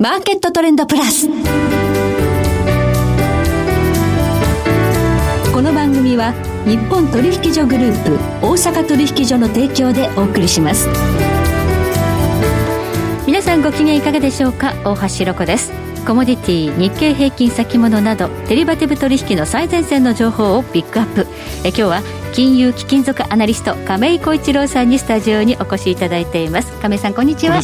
マーケットトレンドプラス。この番組は日本取引所グループ大阪取引所の提供でお送りします。皆さんご機嫌いかがでしょうか？大橋ろ子です。コモディティ日経平均先物などデリバティブ取引の最前線の情報をピックアップえ今日は金融貴金属アナリスト亀井浩一郎さんにスタジオにお越しいただいています。亀井さんこんにちは。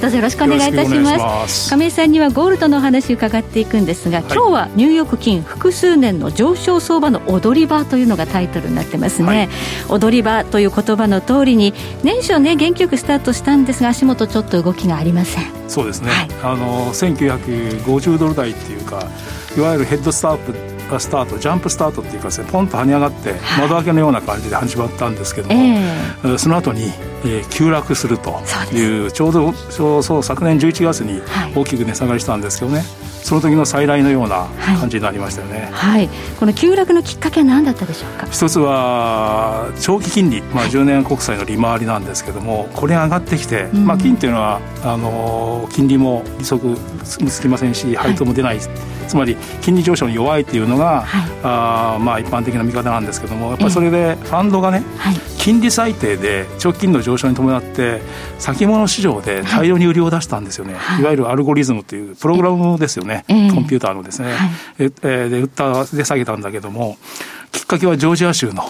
どうぞよろしくお願いいたします。亀井さんにはゴールドのお話伺っていくんですが、はい、今日はニューヨーク金複数年の上昇相場の踊り場というのがタイトルになってますね、はい、踊り場という言葉の通りに年初ね元気よくスタートしたんですが足元ちょっと動きがありません。そうですね、はい、あの1950ドル台っていうかいわゆるヘッドスタートスタートジャンプスタートっていうかですねポンと跳ね上がって窓開けのような感じで始まったんですけども、えー、その後に、えー、急落するというちょうどそう昨年11月に大きく値下がりしたんですけどね、はい、その時の再来のような感じになりましたよね、はい、はい、この急落のきっかけは何だったでしょうか？一つは長期金利、まあ、10年国債の利回りなんですけどもこれ上がってきて、うん、まあ、金っていうのはあの金利も利息つきませんし配当も出ない、はいつまり金利上昇に弱いっていうのが、はい、あまあ一般的な見方なんですけどもやっぱりそれでファンドがね、はい、金利最低で長期金利の上昇に伴って先物市場で大量に売りを出したんですよね、はい、いわゆるアルゴリズムというプログラムですよね、コンピューターのですね、ええで売ったで下げたんだけどもきっかけはジョージア州の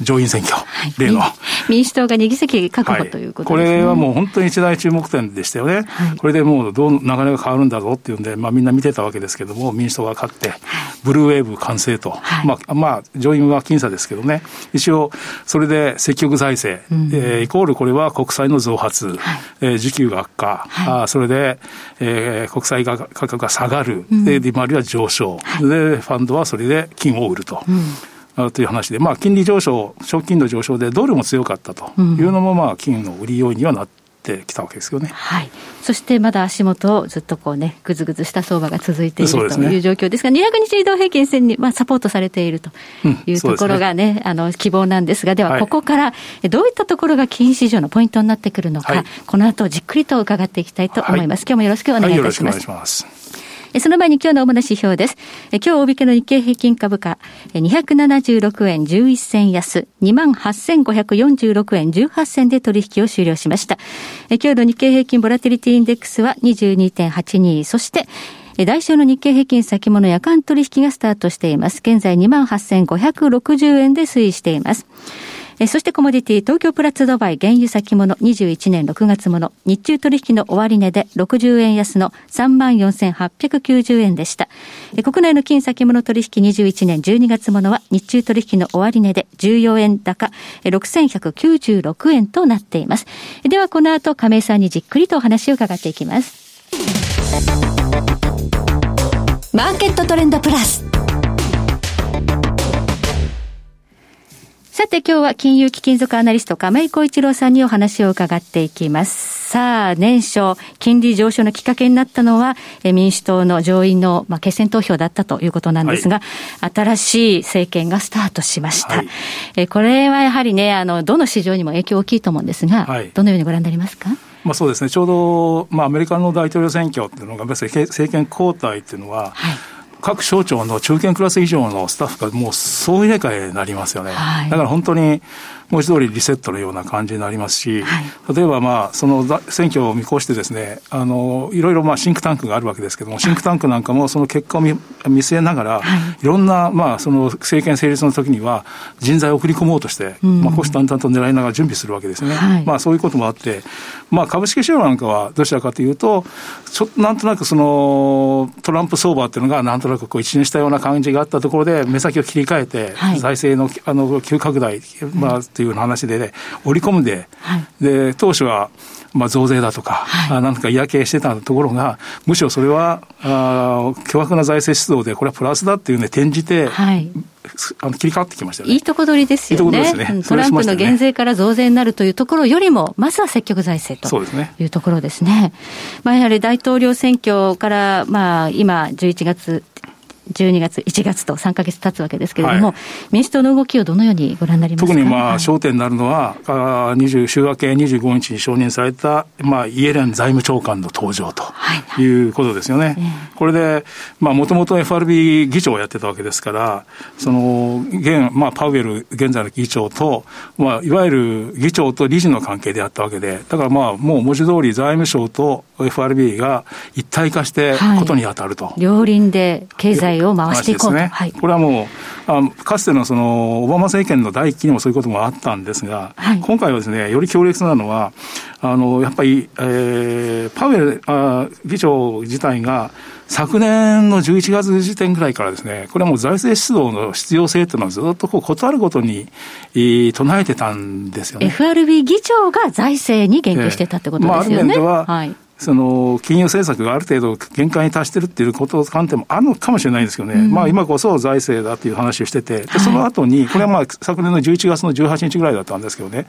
上院選挙、はい、例の、民主党が2議席確保ということですね、これはもう本当に一大注目点でしたよね、はい、これでもうどう流れが変わるんだろうっていうんで、まあ、みんな見てたわけですけども、民主党が勝って、ブルーウェーブ完成と、まあ、まあ、上院は僅差ですけどね、一応、それで積極財政、うん、えー、イコールこれは国債の増発、はい、えー、需給が悪化、はい、あそれで、えー、国債が価格が下がる、うん、で利回りは上昇、でファンドはそれで金を売ると。うんという話で、まあ、金利上昇、長期金利の上昇でドルも強かったというのも、まあ、金の売り要因にはなってきたわけですよね。はい。そしてまだ足元ずっとこうね、ぐずぐずした相場が続いている、という状況ですが、200日移動平均線に、まあ、サポートされているというところがね、うん、ねあの、希望なんですが、ではここからどういったところが金市場のポイントになってくるのか、はい、この後じっくりと伺っていきたいと思います。はい、今日もよろしくお願いいたします。はい、その前に今日の主な指標です。今日大引けの日経平均株価、276円11銭安、28,546円18銭で取引を終了しました。今日の日経平均ボラティリティインデックスは22.82、そして、来週の日経平均先物夜間取引がスタートしています。現在28,560円で推移しています。えそしてコモディティ東京プラッツドバイ原油先物21年6月もの日中取引の終値で60円安の34,890円でした。え国内の金先物取引21年12月ものは日中取引の終値で14円高6196円となっています。ではこの後亀井さんにじっくりとお話を伺っていきます。マーケットトレンドプラス。さて今日は金融貴金属アナリスト亀井小一郎さんにお話を伺っていきます。さあ、年初、金利上昇のきっかけになったのは、民主党の上院の、まあ、決選投票だったということなんですが、はい、新しい政権がスタートしました。はい、えこれはやはりね、あの、どの市場にも影響大きいと思うんですが、はい、どのようにご覧になりますか？まあ、そうですね、ちょうど、まあ、アメリカの大統領選挙っていうのが、政権交代っていうのは、はい各省庁の中堅クラス以上のスタッフがもう総入れ替えになりますよね。はい、だから本当に文字通りリセットのような感じになりますし、はい、例えばまあ、その選挙を見越してですね、あの、いろいろまあシンクタンクがあるわけですけども、シンクタンクなんかもその結果を見見据えながら、はい、いろんなまあ、その政権成立の時には人材を送り込もうとして、うん、まあ、虎視眈々と狙いながら準備するわけですね。はい、まあ、そういうこともあって、まあ、株式市場なんかはどちらかというと、ちょっとなんとなくそのトランプ相場っていうのがなんとなくこう一年したような感じがあったところで目先を切り替えて、財政のあの急拡大、まあ、という話で、ね、織り込んで、はい、で当初はまあ、増税だとか、はい、なんとか嫌気してたところが、むしろそれはあ巨額な財政出動で、これはプラスだっていうね、転じて、はい、あの切り替わってきました、ね、いいとこ取りですよね。いいね。トランプの減税から増税になるというところよりも、まずは積極財政というところですね。すねまあ、やはり大統領選挙から、まあ、今、11月12月、1月と3か月経つわけですけれども、はい、民主党の動きをどのようにご覧になりますか？特にまあ焦点になるのは、はい、20週明け25日に承認された、まあ、イエレン財務長官の登場とい。うことですよね。はいはい、これで、もともと FRB 議長をやってたわけですから、その現、まあ、パウエル現在の議長と、まあ、いわゆる議長と理事の関係であったわけで、だからまあ、もう文字通り財務省と FRB が一体化してことに当たると。両輪で経済を回していこうと。ねはい、これはもうあ、かつてのそのオバマ政権の第一期にもそういうこともあったんですが、はい、今回はですね、より強烈なのは、あのやっぱり、えー、パウエルあ議長自体が、昨年の11月時点ぐらいからですね、これはもう財政出動の必要性というのはずっとこう断るごとに、えー、唱えてたんですよね。FRB 議長が財政に言及してたってことですよね。まあ、ある面では、はいその金融政策がある程度限界に達してるっていうこと観点もあるのかもしれないんですけどね、うん、まあ今こそ財政だっていう話をしてて、でその後に、これはまあ昨年の11月の18日ぐらいだったんですけどね、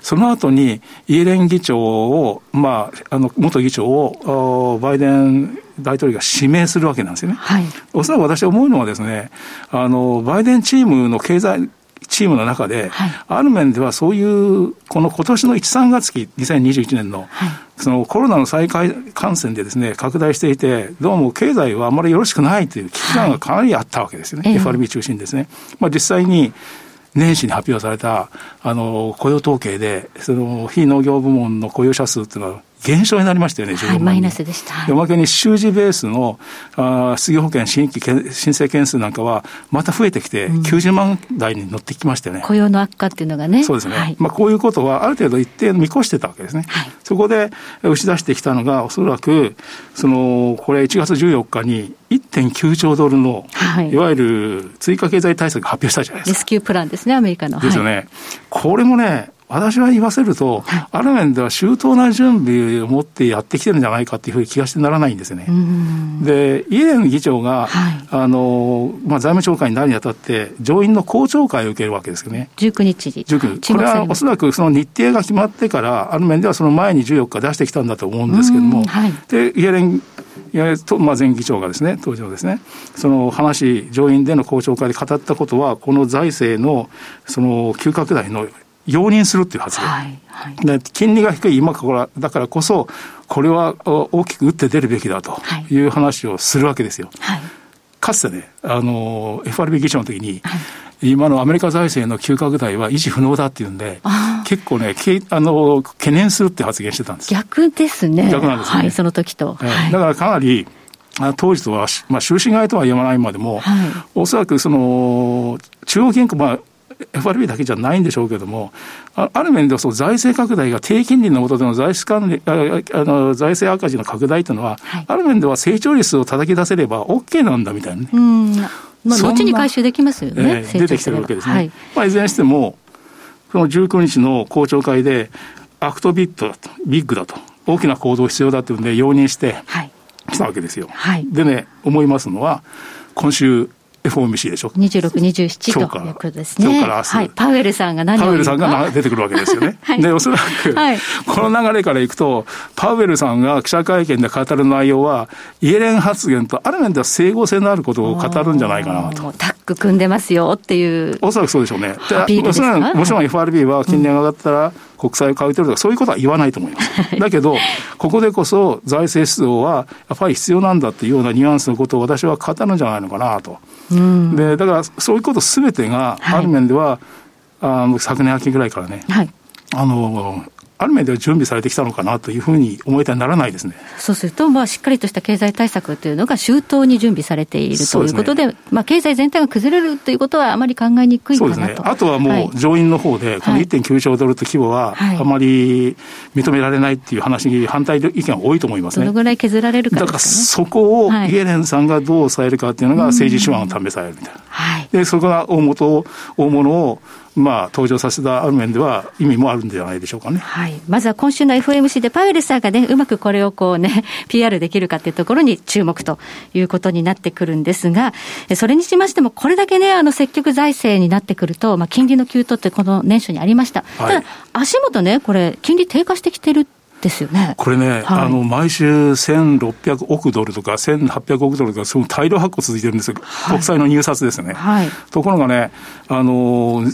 その後にイエレン議長を、まあ、あの元議長をバイデン大統領が指名するわけなんですよね。はい、おそらく私思うのはですね、あの、バイデンチームの経済、チームの中で、はい、ある面ではそういう、この今年の1、3月期、2021年の、はい、そのコロナの再感染でですね、拡大していて、どうも経済はあまりよろしくないという危機感がかなりあったわけですよね。はい、FRB 中心ですね。まあ実際に、年始に発表された、あの、雇用統計で、その、非農業部門の雇用者数っていうのは、減少になりましたよね、はい、マイナスでした。おまけに週次ベースのあ失業保険新規申請件数なんかは、また増えてきて、90万台に乗ってきましたよね、うん、雇用の悪化っていうのがね。そうですね。はい、まあ、こういうことは、ある程度一定見越してたわけですね。はい、そこで打ち出してきたのが、おそらく、その、これ1月14日に1.9兆ドルの、はい、いわゆる追加経済対策発表したじゃないですか。レスキュープランですね、アメリカの。ですよね。これもね、私は言わせると、はい、ある面では周到な準備を持ってやってきてるんじゃないかっていうふうに気がしてならないんですよね。で、イエレン議長が、はい、あの、まあ、財務長官になるにあたって、上院の公聴会を受けるわけですけどね。19日に。19これはおそらくその日程が決まってから、ある面ではその前に14日出してきたんだと思うんですけども、はい、で、イエレンとまあ、前議長がですね、当時のですね、その話、上院での公聴会で語ったことは、この財政のその急拡大の容認するっていう発言、はいはい、で金利が低い今からだからこそ、これは大きく打って出るべきだとい。う話をするわけですよ。はい、かつてね、あの、FRB 議長の時に、今のアメリカ財政の急拡大は維持不能だっていうんで、結構ね、けあの懸念するって発言してたんです。逆ですね。逆なんですね。はい、その時と。はい、だからかなり、当時とは、まあ、終止買いとは言わないまでも、はい、おそらくその、中央銀行、まあ、FRB だけじゃないんでしょうけれども、ある面ではその財政拡大が低金利の下での財政管理ああの財政赤字の拡大というのは、はい、ある面では成長率を叩き出せれば OK なんだみたいなね。うんまあ、後に回収できますよね、えー、出てきてるわけですね。はい、まあ、いずれにしても、その19日の公聴会で、アクトビットだと、ビッグだと、大きな行動必要だというんで、容認して、きたわけですよ。はい、でね、思いますのは、今週、FOMC でしょ？26、27ということですね。今日から明日。はい。パウエルさんが何をパウエルさんが出てくるわけですよね。はい、で、おそらく、はい、この流れからいくと、パウエルさんが記者会見で語る内容は、イエレン発言とある面では整合性のあることを語るんじゃないかなと。タッグ組んでますよっていう。おそらくそうでしょうね。もちろん、もちろん FRB は金利が上がったら、国債を買うてるとか、そういうことは言わないと思います。だけど、ここでこそ財政出動はやっぱり必要なんだっていうようなニュアンスのことを私は語るんじゃないのかなと。で、だからそういうことすべてが、ある面では、はい、あ昨年秋ぐらいからね、はい、あの、ある面では準備されてきたのかなというふうに思いたいならないですね。そうすると、まあ、しっかりとした経済対策というのが周到に準備されているということで、でね、まあ、経済全体が崩れるということはあまり考えにくいかなと。そうですね、あとはもう上院の方で、この1.9兆ドルと規模はあまり認められないっていう話に反対意見が多いと思いますね。どのぐらい削られるか、ね、だからそこをイエレンさんがどう抑えるかっていうのが政治手腕を試されるみたいな。はい、でそこが大元大物をまあ、登場させたある面では意味もあるんじゃないでしょうかね。はい。まずは今週の FOMC でパウエルさんがね、うまくこれをこうね、PR できるかっていうところに注目ということになってくるんですが、それにしましても、これだけね、あの、積極財政になってくると、まあ、金利の急騰ってこの年初にありました。はい、ただ、足元ね、これ、金利低下してきてるですよね。これね、はい、あの、毎週1600億ドルとか1800億ドルとか、その大量発行続いてるんですよ。はい、国債の入札ですね。はい、ところがね、あの、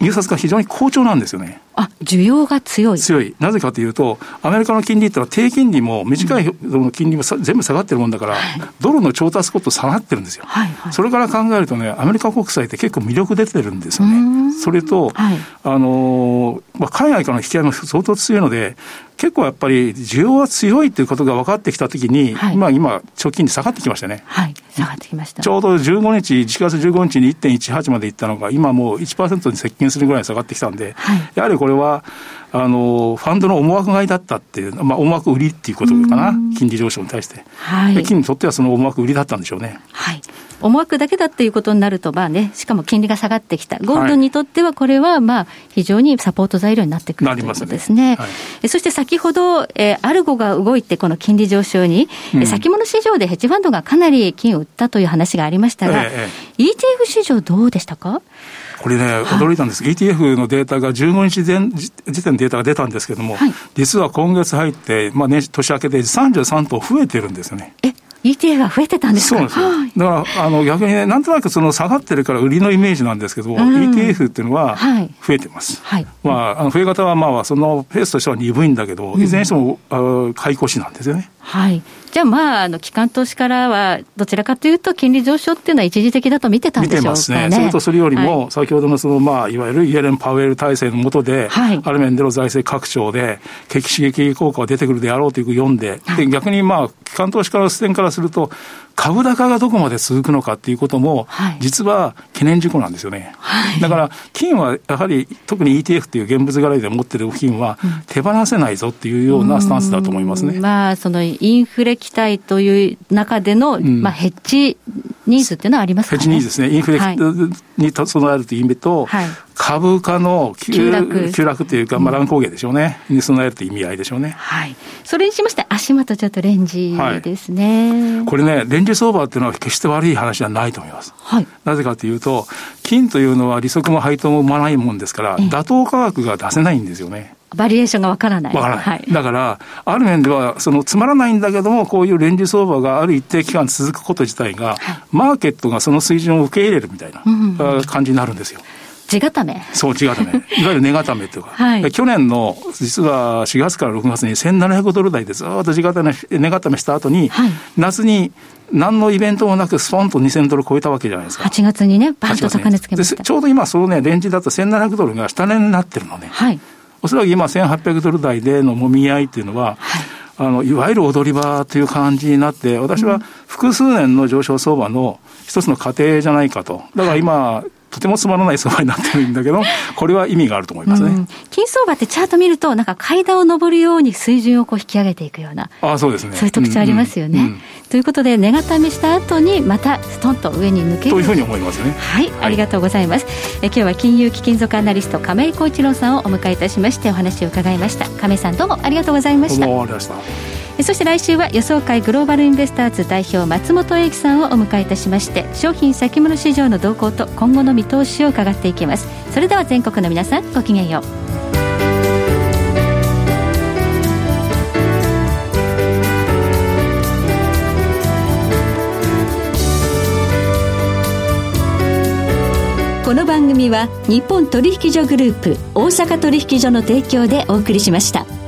入札が非常に好調なんですよね。あ、需要が強い。強い。なぜかというと、アメリカの金利ってのは低金利も短いの金利も全部下がってるもんだから、ドルの調達コスト下がってるんですよ。はいはい、それから考えるとね、アメリカ国債って結構魅力出てるんですよね。それと、はい、あの、まあ、海外からの引き合いも相当強いので、結構やっぱり需要は強いということが分かってきたときに、はい、まあ今、直近に下がってきましたね。はい、下がってきました。ちょうど15日、1月15日に1.18までいったのが、今もう1%に接近するぐらい下がってきたんで、はい、やはりこれは、あの、ファンドの思惑買いだったっていう、まあ、思惑売りっていうことかな、金利上昇に対して。はい。金にとってはその思惑売りだったんでしょうね。はい。思惑だけだっていうことになると、まあね、しかも金利が下がってきた。ゴールドにとっては、これは、まあ、非常にサポート材料になってくるということですね。はい、そして先ほど、えー、アルゴが動いて、この金利上昇に、うん、先物市場でヘッジファンドがかなり金を売ったという話がありましたが、ええ、ETF 市場どうでしたか？これね、驚いたんです、はい、ETF のデータが15日前時点のデータが出たんですけれども、はい、実は今月入って、まあね、年明けで33頭増えてるんですよね。え ETA が増えてたんですか？そうなんですよ。だから、あの、逆にね、なんとなくその下がってるから売りのイメージなんですけど、うん、ETF っていうのは増えてます。はい。まあ、あの増え方はまあ、そのペースとしては鈍いんだけど、いずれにしても、うん、買い越しなんですよね。はい。じゃあまあ、あの、機関投資からは、どちらかというと、金利上昇っていうのは一時的だと見てたんでしょうか、ね、見てますね。それとそれよりも、先ほどのその、まあ、いわゆるイエレン・パウエル体制の下で、はい、ある面での財政拡張で、景気刺激効果が出てくるであろうという読んで、で逆にまあ、機関投資家の視点からすると、株高がどこまで続くのかっていうことも、実は懸念事項なんですよね。はい、だから、金はやはり、特に ETF っていう現物柄で持ってる金は、手放せないぞっていうようなスタンスだと思いますね。まあ、そのインフレ期待という中での、うん、まあ、ヘッジニーズっていうのはありますか、ね、ヘッジニーズですね。インフレに備えるという意味と、はい、株価の急落急落というか、まあ、乱高下でしょうね、に備えるという意味合いでしょうね。はい。それにしまして、足元ちょっとレンジですね、はい、これね、レンジ相場っていうのは決して悪い話じゃないと思います。はい。なぜかというと、金というのは利息も配当も生まないもんですから、妥当価格が出せないんですよね。バリエーションがわからない。わからない。はい、だから、ある面では、そのつまらないんだけども、こういうレンジ相場がある一定期間続くこと自体が、はい、マーケットがその水準を受け入れるみたいな感じになるんですよ。地固めそう、地固め。いわゆる値固めというか。はい、去年の、実は4月から6月に1700ドル台でずっと地固め、値固めした後に、はい、夏に何のイベントもなく、スポンと2000ドル超えたわけじゃないですか。8月にね、バンと高値つけました。ちょうど今、そのね、レンジだと1700ドルが下値になってるのね。はい。おそらく今1800ドル台でのもみ合いっていうのは、はい、あの、いわゆる踊り場という感じになって、私は複数年の上昇相場の一つの過程じゃないかと。だから今、とてもつまらない相場になってるんだけど、これは意味があると思いますね。うん、金相場ってチャート見ると、なんか階段を上るように水準をこう引き上げていくような、あそうですね。そういう特徴ありますよね。うんうん、ということで、値固めした後に、またストンと上に抜ける。というふうに思いますね。はい、ありがとうございます。え今日は金融貴金属アナリスト、亀井浩一郎さんをお迎えいたしまして、お話を伺いました。亀井さん、どうもありがとうございました。どうもありがとうございました。そして来週は予想会グローバルインベスターズ代表松本英樹さんをお迎えいたしまして商品先物市場の動向と今後の見通しを伺っていきますそれでは全国の皆さんごきげんようこの番組は日本取引所グループ大阪取引所の提供でお送りしました。